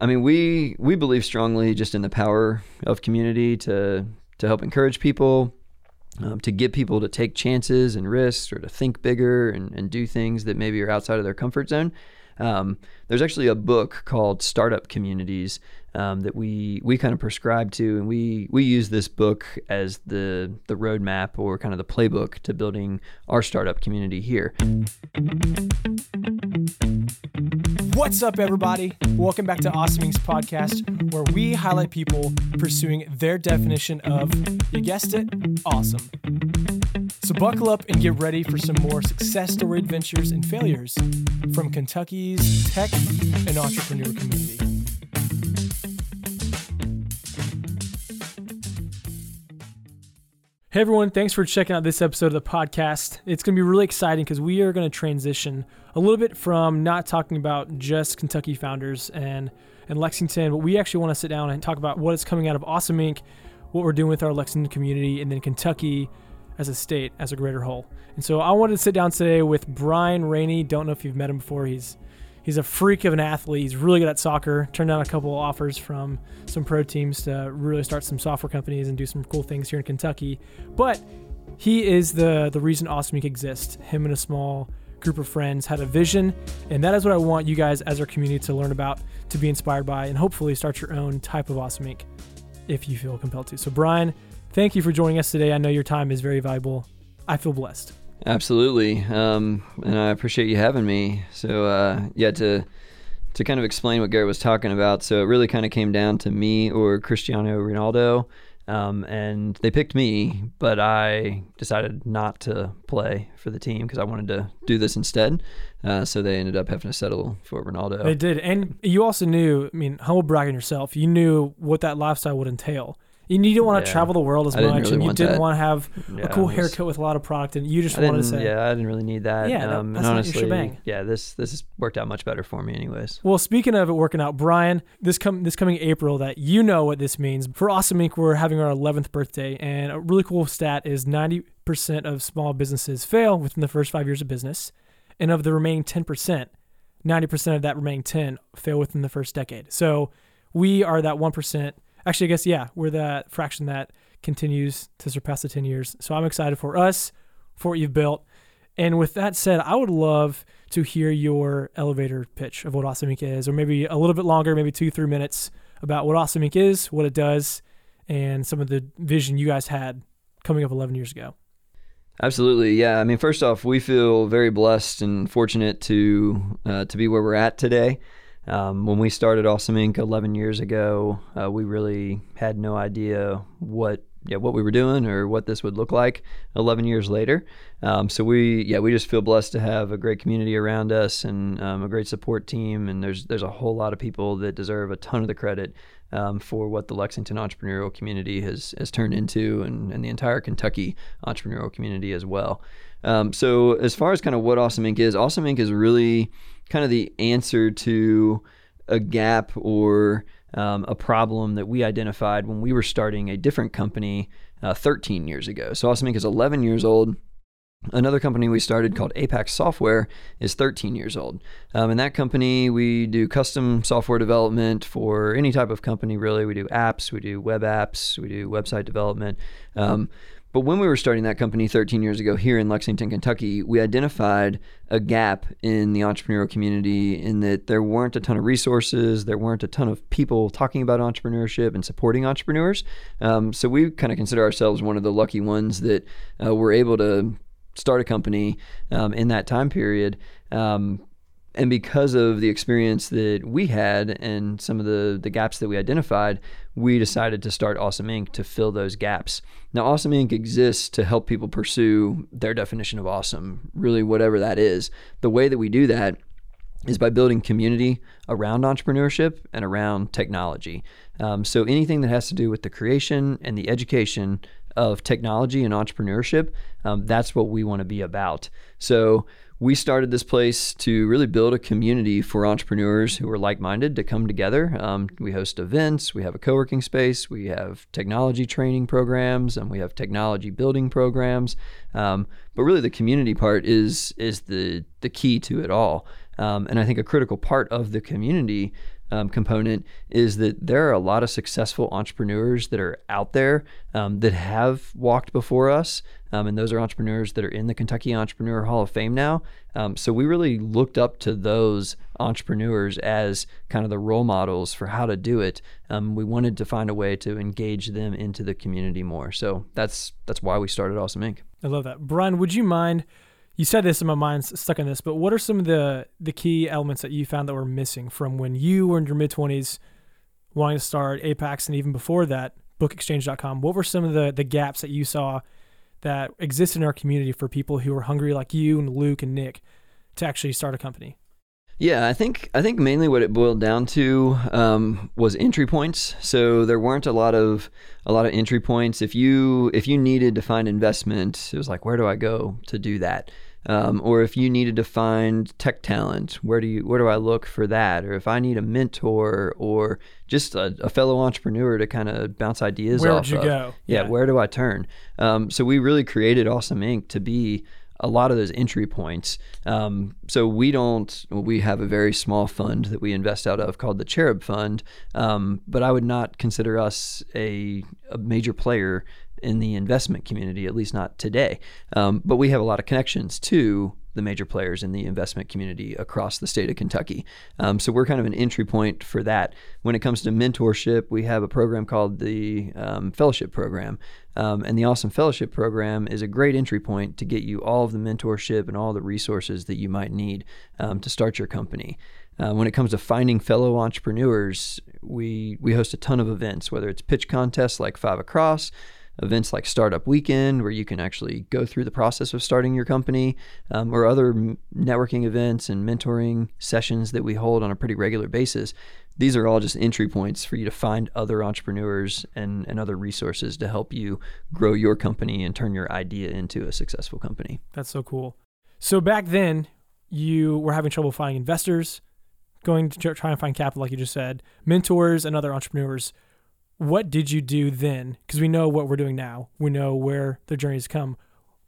I mean, we we believe strongly just in the power of community to to help encourage people, um, to get people to take chances and risks, or to think bigger and, and do things that maybe are outside of their comfort zone. Um, there's actually a book called Startup Communities um, that we we kind of prescribe to, and we we use this book as the the roadmap or kind of the playbook to building our startup community here. What's up, everybody? Welcome back to Awesome Inc.'s podcast, where we highlight people pursuing their definition of, you guessed it, awesome. So buckle up and get ready for some more success story adventures and failures from Kentucky's tech and entrepreneur community. Hey everyone, thanks for checking out this episode of the podcast. It's going to be really exciting because we are going to transition a little bit from not talking about just Kentucky founders and, and Lexington, but we actually want to sit down and talk about what is coming out of Awesome Inc., what we're doing with our Lexington community, and then Kentucky as a state, as a greater whole. And so I wanted to sit down today with Brian Raney. Don't know if you've met him before. He's he's a freak of an athlete. He's really good at soccer. Turned down a couple of offers from some pro teams to really start some software companies and do some cool things here in Kentucky. But he is the the reason Awesome Inc. exists. Him and a small group of friends had a vision, and that is what I want you guys as our community to learn about, to be inspired by, and hopefully start your own type of Awesome Inc. if you feel compelled to. So Brian, thank you for joining us today. I know your time is very valuable. I feel blessed. Absolutely, um, and I appreciate you having me. So uh, yeah, to to kind of explain what Garrett was talking about. So it really kind of came down to me or Cristiano Ronaldo, um, and they picked me, but I decided not to play for the team because I wanted to do this instead. Uh, so they ended up having to settle for Ronaldo. They did, and you also knew. I mean, humble bragging yourself. You knew what that lifestyle would entail. You didn't want to Yeah. travel the world as I much, really and you didn't that. want to have Yeah, a cool was- haircut with a lot of product, and you just wanted to say, yeah, I didn't really need that. Yeah, um, that's and not your shebang. yeah, this this has worked out much better for me, anyways. Well, speaking of it working out, Brian, this com- this coming April, that you know what this means for Awesome Inc. We're having our 11th birthday, and a really cool stat is 90% of small businesses fail within the first five years of business, and of the remaining 10%, 90% of that remaining 10 fail within the first decade. So we are that 1%. Actually, I guess yeah, we're that fraction that continues to surpass the 10 years. So I'm excited for us, for what you've built. And with that said, I would love to hear your elevator pitch of what Awesome Inc. is, or maybe a little bit longer, maybe two, three minutes about what Awesome Inc. is, what it does, and some of the vision you guys had coming up 11 years ago. Absolutely, yeah. I mean, first off, we feel very blessed and fortunate to uh, to be where we're at today. Um, when we started Awesome Inc. 11 years ago, uh, we really had no idea what yeah what we were doing or what this would look like 11 years later. Um, so we yeah we just feel blessed to have a great community around us and um, a great support team. And there's there's a whole lot of people that deserve a ton of the credit um, for what the Lexington entrepreneurial community has has turned into, and, and the entire Kentucky entrepreneurial community as well. Um, so as far as kind of what Awesome Inc. is, Awesome Inc. is really kind of the answer to a gap or um, a problem that we identified when we were starting a different company uh, 13 years ago. So Awesome Inc. is 11 years old. Another company we started called Apex Software is 13 years old. Um, in that company, we do custom software development for any type of company, really. We do apps, we do web apps, we do website development. Um, but when we were starting that company 13 years ago here in Lexington, Kentucky, we identified a gap in the entrepreneurial community in that there weren't a ton of resources, there weren't a ton of people talking about entrepreneurship and supporting entrepreneurs. Um, so we kind of consider ourselves one of the lucky ones that uh, were able to start a company um, in that time period. Um, and because of the experience that we had and some of the, the gaps that we identified, we decided to start Awesome Inc. to fill those gaps. Now, Awesome Inc. exists to help people pursue their definition of awesome, really, whatever that is. The way that we do that is by building community around entrepreneurship and around technology. Um, so anything that has to do with the creation and the education of technology and entrepreneurship, um, that's what we want to be about. So we started this place to really build a community for entrepreneurs who are like-minded to come together. Um, we host events, we have a co-working space, we have technology training programs, and we have technology building programs. Um, but really, the community part is is the the key to it all. Um, and I think a critical part of the community um, component is that there are a lot of successful entrepreneurs that are out there um, that have walked before us. Um, and those are entrepreneurs that are in the Kentucky Entrepreneur Hall of Fame now. Um, so we really looked up to those entrepreneurs as kind of the role models for how to do it. Um, we wanted to find a way to engage them into the community more. So that's that's why we started Awesome Inc. I love that. Brian, would you mind? You said this, and my mind's stuck on this. But what are some of the the key elements that you found that were missing from when you were in your mid twenties, wanting to start Apex, and even before that, BookExchange.com? What were some of the the gaps that you saw that exist in our community for people who are hungry like you and Luke and Nick to actually start a company? Yeah, I think I think mainly what it boiled down to um, was entry points. So there weren't a lot of a lot of entry points. If you if you needed to find investment, it was like where do I go to do that? Um, or if you needed to find tech talent, where do you where do I look for that? Or if I need a mentor or just a, a fellow entrepreneur to kind of bounce ideas where off would you of. go? Yeah, where do I turn? Um, so we really created Awesome Inc. to be a lot of those entry points. Um, so we don't, we have a very small fund that we invest out of called the Cherub Fund, um, but I would not consider us a, a, major player in the investment community, at least not today. Um, but we have a lot of connections to the major players in the investment community across the state of Kentucky. Um, so we're kind of an entry point for that. When it comes to mentorship, we have a program called the um, Fellowship Program. Um, and the Awesome Fellowship Program is a great entry point to get you all of the mentorship and all the resources that you might need um, to start your company. Uh, when it comes to finding fellow entrepreneurs, we we host a ton of events, whether it's pitch contests like Five Across, events like Startup Weekend, where you can actually go through the process of starting your company, um, or other networking events and mentoring sessions that we hold on a pretty regular basis. These are all just entry points for you to find other entrepreneurs and, and other resources to help you grow your company and turn your idea into a successful company. That's so cool. So back then, you were having trouble finding investors, going to try and find capital, like you just said, mentors, and other entrepreneurs what did you do then? Because we know what we're doing now. We know where the journey has come.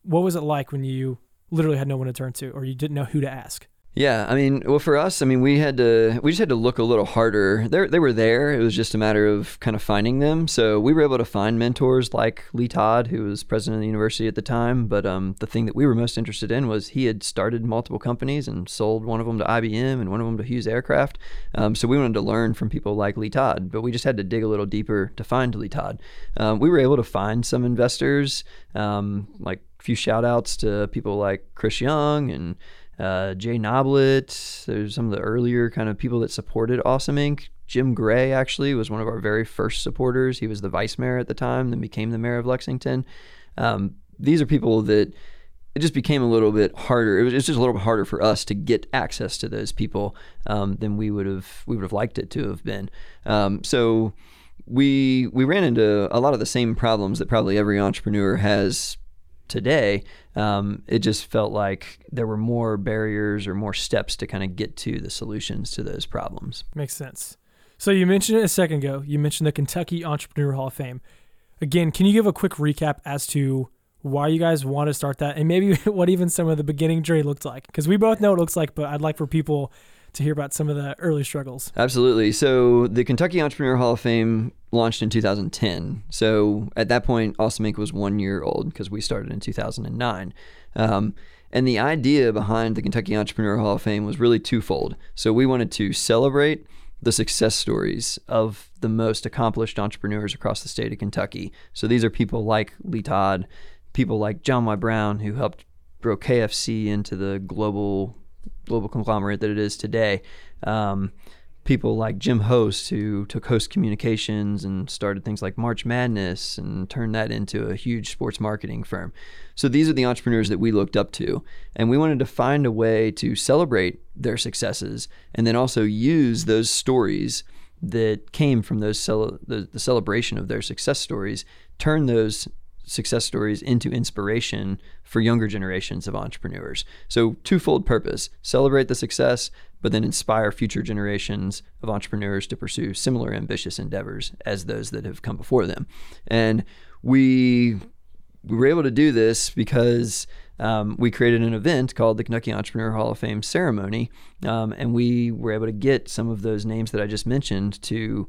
What was it like when you literally had no one to turn to, or you didn't know who to ask? Yeah, I mean, well, for us, I mean, we had to, we just had to look a little harder. They they were there. It was just a matter of kind of finding them. So we were able to find mentors like Lee Todd, who was president of the university at the time. But um, the thing that we were most interested in was he had started multiple companies and sold one of them to IBM and one of them to Hughes Aircraft. Um, so we wanted to learn from people like Lee Todd, but we just had to dig a little deeper to find Lee Todd. Um, we were able to find some investors, um, like a few shout outs to people like Chris Young and uh, Jay Noblet. There's some of the earlier kind of people that supported Awesome Inc. Jim Gray actually was one of our very first supporters. He was the vice mayor at the time, then became the mayor of Lexington. Um, these are people that it just became a little bit harder. It was, just a little bit harder for us to get access to those people um, than we would have we would have liked it to have been. Um, so we we ran into a lot of the same problems that probably every entrepreneur has today, um, it just felt like there were more barriers or more steps to kind of get to the solutions to those problems. Makes sense. So you mentioned it a second ago. You mentioned the Kentucky Entrepreneur Hall of Fame. Again, can you give a quick recap as to why you guys want to start that and maybe what even some of the beginning journey looked like? Because we both know what it looks like, but I'd like for people to hear about some of the early struggles. Absolutely. So the Kentucky Entrepreneur Hall of Fame launched in 2010. So at that point, Awesome Inc. was one year old because we started in 2009. Um, and the idea behind the Kentucky Entrepreneur Hall of Fame was really twofold. So we wanted to celebrate the success stories of the most accomplished entrepreneurs across the state of Kentucky. So these are people like Lee Todd, people like John Y. Brown, who helped grow KFC into the global global conglomerate that it is today. Um, people like Jim Host, who took Host Communications and started things like March Madness and turned that into a huge sports marketing firm. So these are the entrepreneurs that we looked up to. And we wanted to find a way to celebrate their successes and then also use those stories that came from those cel- the, the celebration of their success stories, turn those success stories into inspiration for younger generations of entrepreneurs. So, twofold purpose celebrate the success, but then inspire future generations of entrepreneurs to pursue similar ambitious endeavors as those that have come before them. And we we were able to do this because um, we created an event called the Kentucky Entrepreneur Hall of Fame Ceremony, um, and we were able to get some of those names that I just mentioned to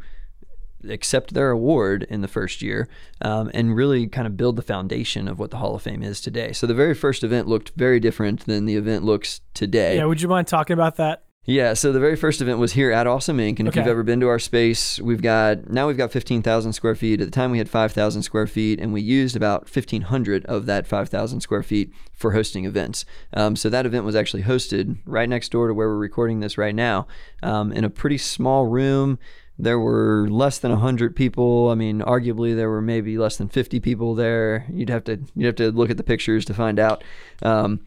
accept their award in the first year um, and really kind of build the foundation of what the Hall of Fame is today. So the very first event looked very different than the event looks today. Yeah, would you mind talking about that? Yeah, so the very first event was here at Awesome Inc. And if Okay. you've ever been to our space, we've got now we've got 15,000 square feet. At the time, we had 5,000 square feet, and we used about 1,500 of that 5,000 square feet for hosting events. Um, so that event was actually hosted right next door to where we're recording this right now, um, in a pretty small room. There were less than 100 people. I mean, arguably there were maybe less than 50 people there. You'd have to you'd have to look at the pictures to find out. Um,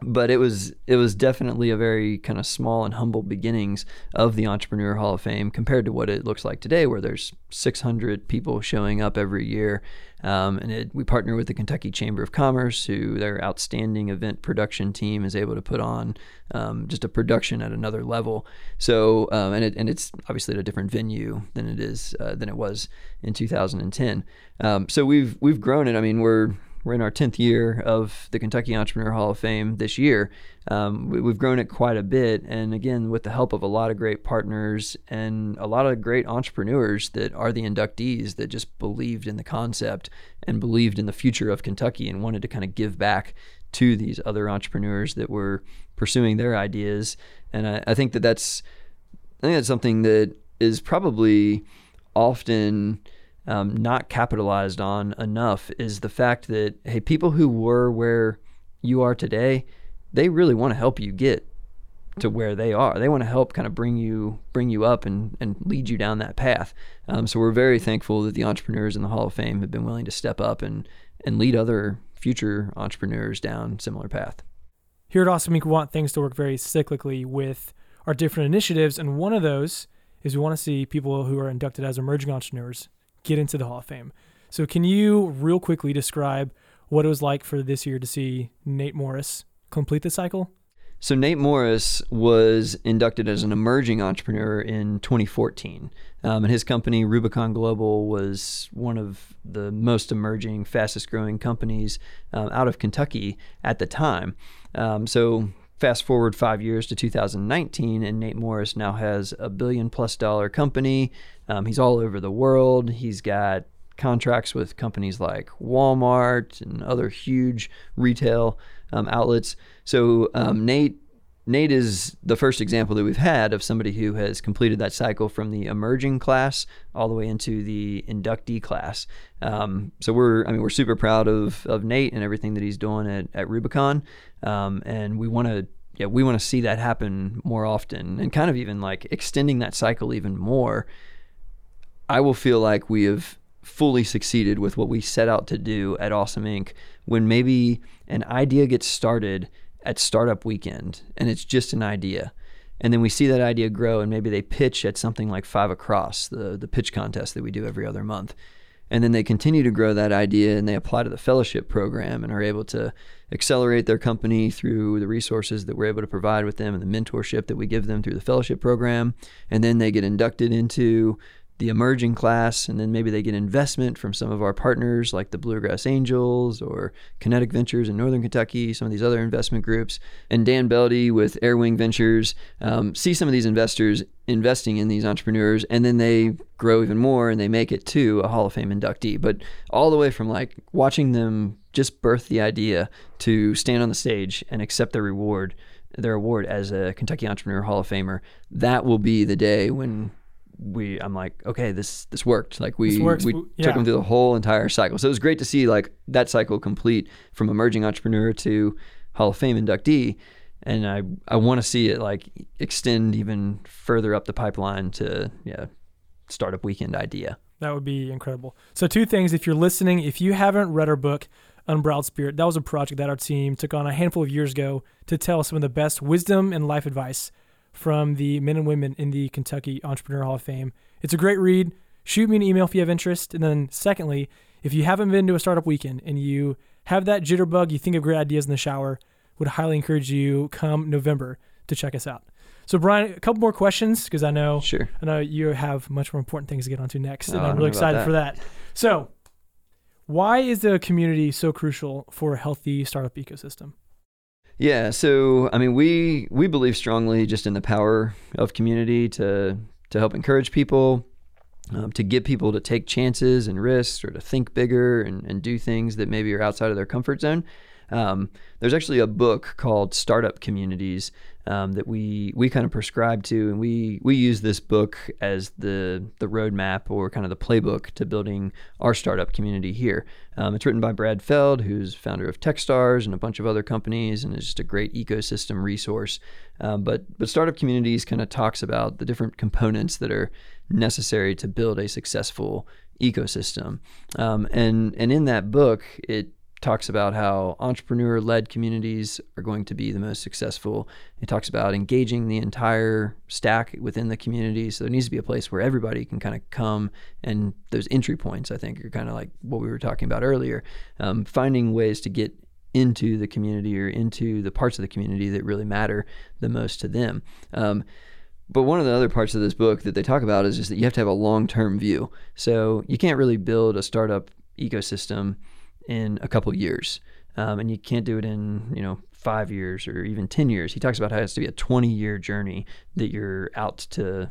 but it was it was definitely a very kind of small and humble beginnings of the Entrepreneur Hall of Fame compared to what it looks like today, where there's 600 people showing up every year. Um, and it, we partner with the Kentucky Chamber of Commerce, who their outstanding event production team is able to put on um, just a production at another level. So um, and it, and it's obviously at a different venue than it is uh, than it was in 2010. Um, so we've we've grown it. I mean, we're we're in our 10th year of the Kentucky Entrepreneur Hall of Fame this year. Um, we, we've grown it quite a bit. And again, with the help of a lot of great partners and a lot of great entrepreneurs that are the inductees that just believed in the concept and believed in the future of Kentucky and wanted to kind of give back to these other entrepreneurs that were pursuing their ideas. And I, I think that that's, I think that's something that is probably often um, not capitalized on enough is the fact that hey, people who were where you are today, they really want to help you get to where they are. They want to help kind of bring you bring you up and, and lead you down that path. Um, so we're very thankful that the entrepreneurs in the Hall of Fame have been willing to step up and and lead other future entrepreneurs down similar path. Here at Awesome Inc., we want things to work very cyclically with our different initiatives, and one of those is we want to see people who are inducted as emerging entrepreneurs get into the Hall of Fame. So, can you real quickly describe what it was like for this year to see Nate Morris complete the cycle? So Nate Morris was inducted as an emerging entrepreneur in 2014, um, and his company Rubicon Global was one of the most emerging, fastest-growing companies um, out of Kentucky at the time. Um, so fast forward five years to 2019, and Nate Morris now has a billion-plus dollar company. Um, he's all over the world. He's got contracts with companies like Walmart and other huge retail um, outlets. So um, Nate Nate is the first example that we've had of somebody who has completed that cycle from the emerging class all the way into the inductee class. Um, so we're I mean we're super proud of of Nate and everything that he's doing at, at Rubicon, um, and we want to yeah we want to see that happen more often and kind of even like extending that cycle even more. I will feel like we have fully succeeded with what we set out to do at Awesome Inc. when maybe an idea gets started at startup weekend and it's just an idea. And then we see that idea grow and maybe they pitch at something like Five Across, the, the pitch contest that we do every other month. And then they continue to grow that idea and they apply to the fellowship program and are able to accelerate their company through the resources that we're able to provide with them and the mentorship that we give them through the fellowship program. And then they get inducted into the emerging class, and then maybe they get investment from some of our partners like the Bluegrass Angels or Kinetic Ventures in Northern Kentucky, some of these other investment groups, and Dan Beldy with Airwing Ventures um, see some of these investors investing in these entrepreneurs, and then they grow even more and they make it to a Hall of Fame inductee. But all the way from like watching them just birth the idea to stand on the stage and accept their reward, their award as a Kentucky Entrepreneur Hall of Famer, that will be the day when we I'm like, okay, this this worked. Like we we W- took yeah. them through the whole entire cycle. So it was great to see like that cycle complete from emerging entrepreneur to Hall of Fame inductee. And I I want to see it like extend even further up the pipeline to yeah, startup weekend idea. That would be incredible. So, two things. If you're listening, if you haven't read our book, Unbridled Spirit, that was a project that our team took on a handful of years ago to tell some of the best wisdom and life advice from the men and women in the Kentucky Entrepreneur Hall of Fame. It's a great read. Shoot me an email if you have interest. And then, secondly, if you haven't been to a startup weekend and you have that jitterbug, you think of great ideas in the shower, would highly encourage you come November to check us out. So, Brian, a couple more questions because I know Sure. I know you have much more important things to get onto next, and Oh, I'm really excited for that. So, Why is the community so crucial for a healthy startup ecosystem? Yeah, so I mean, we we believe strongly just in the power of community to to help encourage people, um, to get people to take chances and risks, or to think bigger and, and do things that maybe are outside of their comfort zone. Um, there's actually a book called Startup Communities um, that we we kind of prescribe to, and we we use this book as the the roadmap or kind of the playbook to building our startup community here. Um, it's written by Brad Feld, who's founder of TechStars and a bunch of other companies, and is just a great ecosystem resource. Um, but but startup communities kind of talks about the different components that are necessary to build a successful ecosystem. Um, and and in that book, it talks about how entrepreneur led communities are going to be the most successful. It talks about engaging the entire stack within the community. So there needs to be a place where everybody can kind of come and those entry points, I think, are kind of like what we were talking about earlier. Um, finding ways to get into the community or into the parts of the community that really matter the most to them. Um, but one of the other parts of this book that they talk about is just that you have to have a long term view. So you can't really build a startup ecosystem in a couple years, um, and you can't do it in you know five years or even ten years. He talks about how it has to be a twenty year journey that you're out to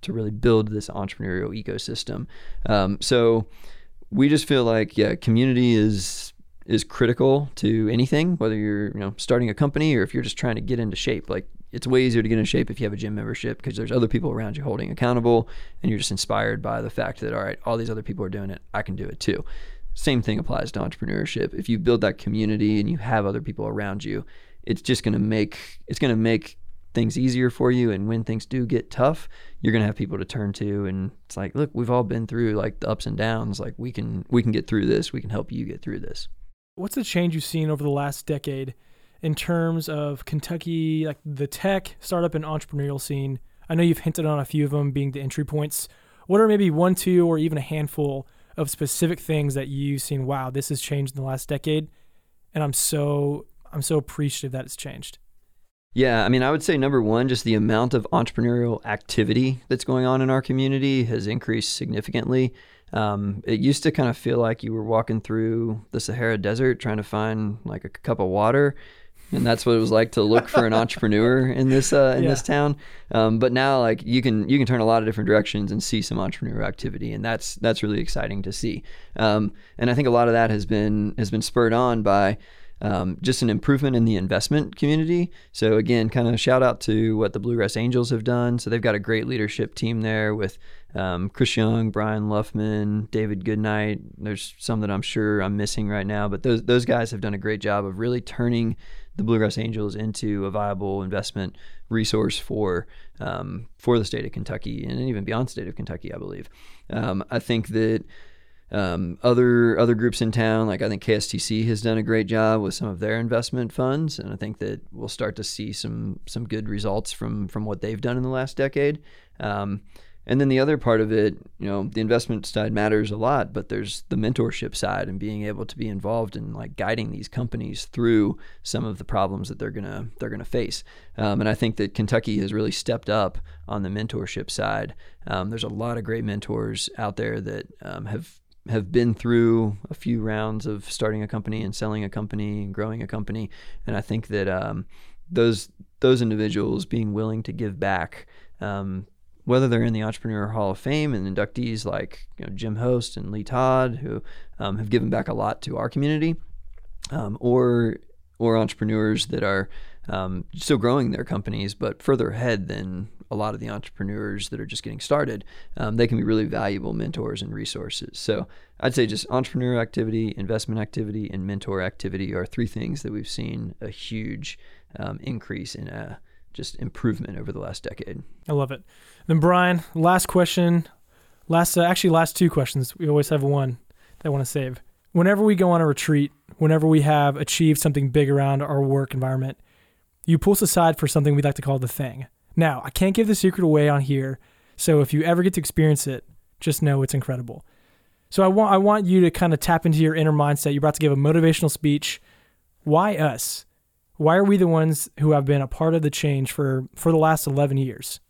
to really build this entrepreneurial ecosystem. Um, so we just feel like yeah, community is is critical to anything, whether you're you know starting a company or if you're just trying to get into shape. Like it's way easier to get into shape if you have a gym membership because there's other people around you holding accountable, and you're just inspired by the fact that all right, all these other people are doing it, I can do it too. Same thing applies to entrepreneurship. If you build that community and you have other people around you, it's just going to make it's going to make things easier for you. And when things do get tough you're going to have people to turn to. And it's like look we've all been through like the ups and downs. Like we can we can get through this. We can help you get through this. What's the change you've seen over the last decade in terms of kentucky like the tech startup and entrepreneurial scene? I know you've hinted on a few of them being the entry points. What are maybe one two or even a handful of specific things that you've seen. Wow, this has changed in the last decade, and I'm so I'm so appreciative that it's changed. Yeah, I mean, I would say number one, just the amount of entrepreneurial activity that's going on in our community has increased significantly. Um, it used to kind of feel like you were walking through the Sahara Desert trying to find like a cup of water, and that's what it was like to look for an entrepreneur in this uh, in yeah. this town. Um, but now, like you can you can turn a lot of different directions and see some entrepreneur activity, and that's that's really exciting to see. Um, and I think a lot of that has been has been spurred on by. Um, just an improvement in the investment community. So again, kind of shout out to what the Bluegrass Angels have done. So they've got a great leadership team there with um, Chris Young, Brian Luffman, David Goodnight. There's some that I'm sure I'm missing right now, but those those guys have done a great job of really turning the Bluegrass Angels into a viable investment resource for um, for the state of Kentucky and even beyond the state of Kentucky, I believe. Um, I think that um, other other groups in town, like I think KSTC has done a great job with some of their investment funds, and I think that we'll start to see some some good results from from what they've done in the last decade. Um, and then the other part of it, you know, the investment side matters a lot, but there's the mentorship side and being able to be involved in like guiding these companies through some of the problems that they're gonna they're gonna face. Um, and I think that Kentucky has really stepped up on the mentorship side. Um, there's a lot of great mentors out there that um, have have been through a few rounds of starting a company and selling a company and growing a company, and I think that um, those those individuals being willing to give back um, whether they're in the Entrepreneur Hall of Fame and inductees like you know, Jim Host and Lee Todd, who um, have given back a lot to our community, um, or or entrepreneurs that are um, still growing their companies but further ahead than a lot of the entrepreneurs that are just getting started. Um, they can be really valuable mentors and resources. So I'd say just entrepreneur activity, investment activity, and mentor activity are three things that we've seen a huge um, increase in. Uh, just improvement over the last decade. I love it. Then Brian, last question, last uh, actually last two questions. We always have one that I want to save. Whenever we go on a retreat, whenever we have achieved something big around our work environment, you pull us aside for something we'd like to call the thing. Now, I can't give the secret away on here, so if you ever get to experience it, just know it's incredible. So I want I want you to kind of tap into your inner mindset. You're about to give a motivational speech. Why us? Why are we the ones who have been a part of the change for for the last 11 years?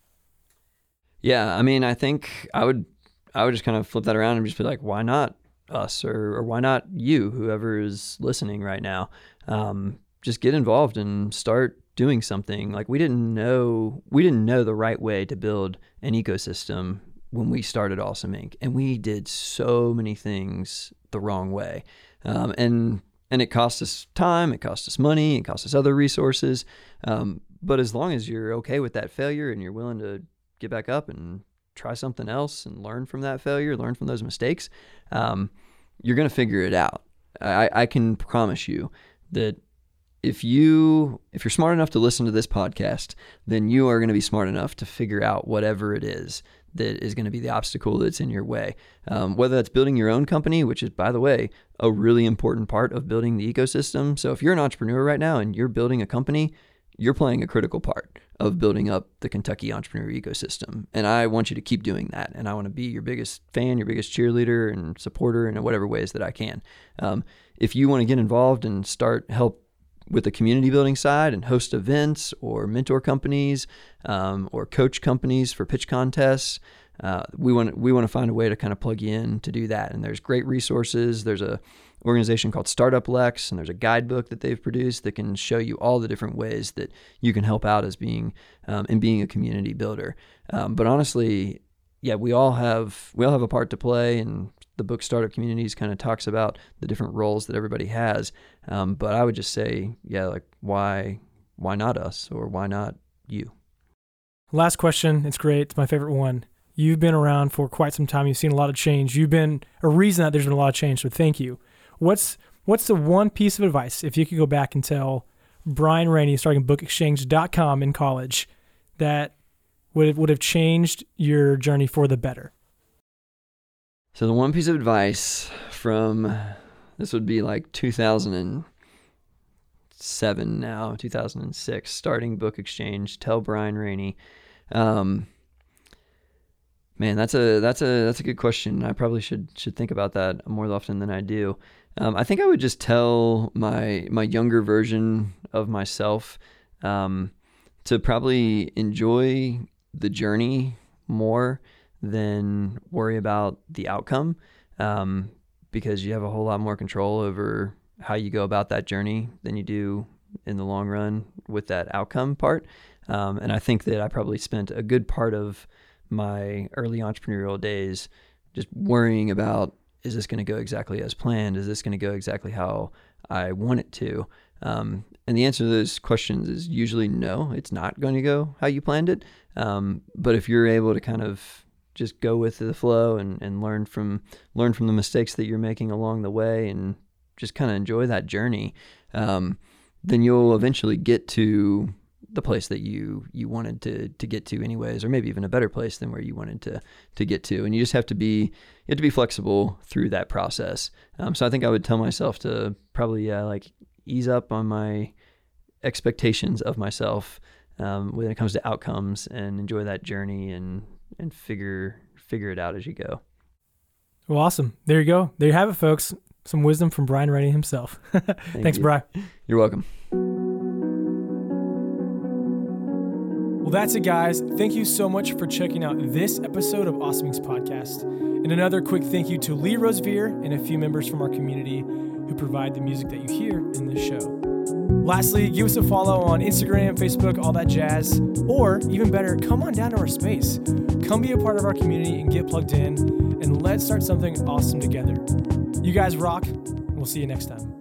Yeah, I mean, I think I would I would just kind of flip that around and just be like, why not us or, or why not you, whoever is listening right now? Um, just get involved and start doing something. Like we didn't know we didn't know the right way to build an ecosystem when we started Awesome Inc. And we did so many things the wrong way. Um, and and it costs us time, it costs us money, it costs us other resources. Um, but as long as you're okay with that failure and you're willing to get back up and try something else and learn from that failure, learn from those mistakes, um, you're going to figure it out. I, I can promise you that if you if you're smart enough to listen to this podcast, then you are going to be smart enough to figure out whatever it is that is going to be the obstacle that's in your way. Um, whether that's building your own company, which is, by the way, a really important part of building the ecosystem. So if you're an entrepreneur right now and you're building a company, you're playing a critical part of building up the Kentucky entrepreneur ecosystem. And I want you to keep doing that. And I want to be your biggest fan, your biggest cheerleader and supporter in whatever ways that I can. Um, if you want to get involved and start help with the community building side and host events or mentor companies um, or coach companies for pitch contests. Uh, we want we want to find a way to kind of plug you in to do that. And there's great resources. There's a organization called Startup Lex, and there's a guidebook that they've produced that can show you all the different ways that you can help out as being um, in being a community builder. Um, but honestly, yeah, we all have we all have a part to play, and the book Startup Communities kind of talks about the different roles that everybody has. Um, but I would just say, yeah, like why why not us or why not you? Last question. It's great. It's my favorite one. You've been around for quite some time. You've seen a lot of change. You've been a reason that there's been a lot of change. So thank you. What's what's the one piece of advice if you could go back and tell Brian Raney starting bookexchange.com in college that would have, would have changed your journey for the better? So the one piece of advice from this would be like 2007 now, 2006, starting Book Exchange. Tell Brian Raney. Um, man, that's a that's a that's a good question. I probably should should think about that more often than I do. Um, I think I would just tell my my younger version of myself um, to probably enjoy the journey more than worry about the outcome um, because you have a whole lot more control over how you go about that journey than you do in the long run with that outcome part. Um, and I think that I probably spent a good part of my early entrepreneurial days just worrying about is this going to go exactly as planned? Is this going to go exactly how I want it to? Um, and the answer to those questions is usually no, it's not going to go how you planned it. Um, but if you're able to kind of just go with the flow and, and learn from learn from the mistakes that you're making along the way and just kind of enjoy that journey, um, then you'll eventually get to the place that you you wanted to to get to anyways, or maybe even a better place than where you wanted to to get to. And you just have to be you have to be flexible through that process. Um, so I think I would tell myself to probably uh, like ease up on my expectations of myself um, when it comes to outcomes and enjoy that journey and and figure figure it out as you go. Well, awesome. There you go. There you have it, folks. Some wisdom from Brian Raney himself. Thanks, you. Brian. You're welcome. Well, that's it, guys. Thank you so much for checking out this episode of Awesome Inc.'s podcast. And another quick thank you to Lee Rosevere and a few members from our community who provide the music that you hear in this show. Lastly, give us a follow on Instagram, Facebook, all that jazz. Or even better, come on down to our space. Come be a part of our community and get plugged in, and let's start something awesome together. You guys rock. We'll see you next time.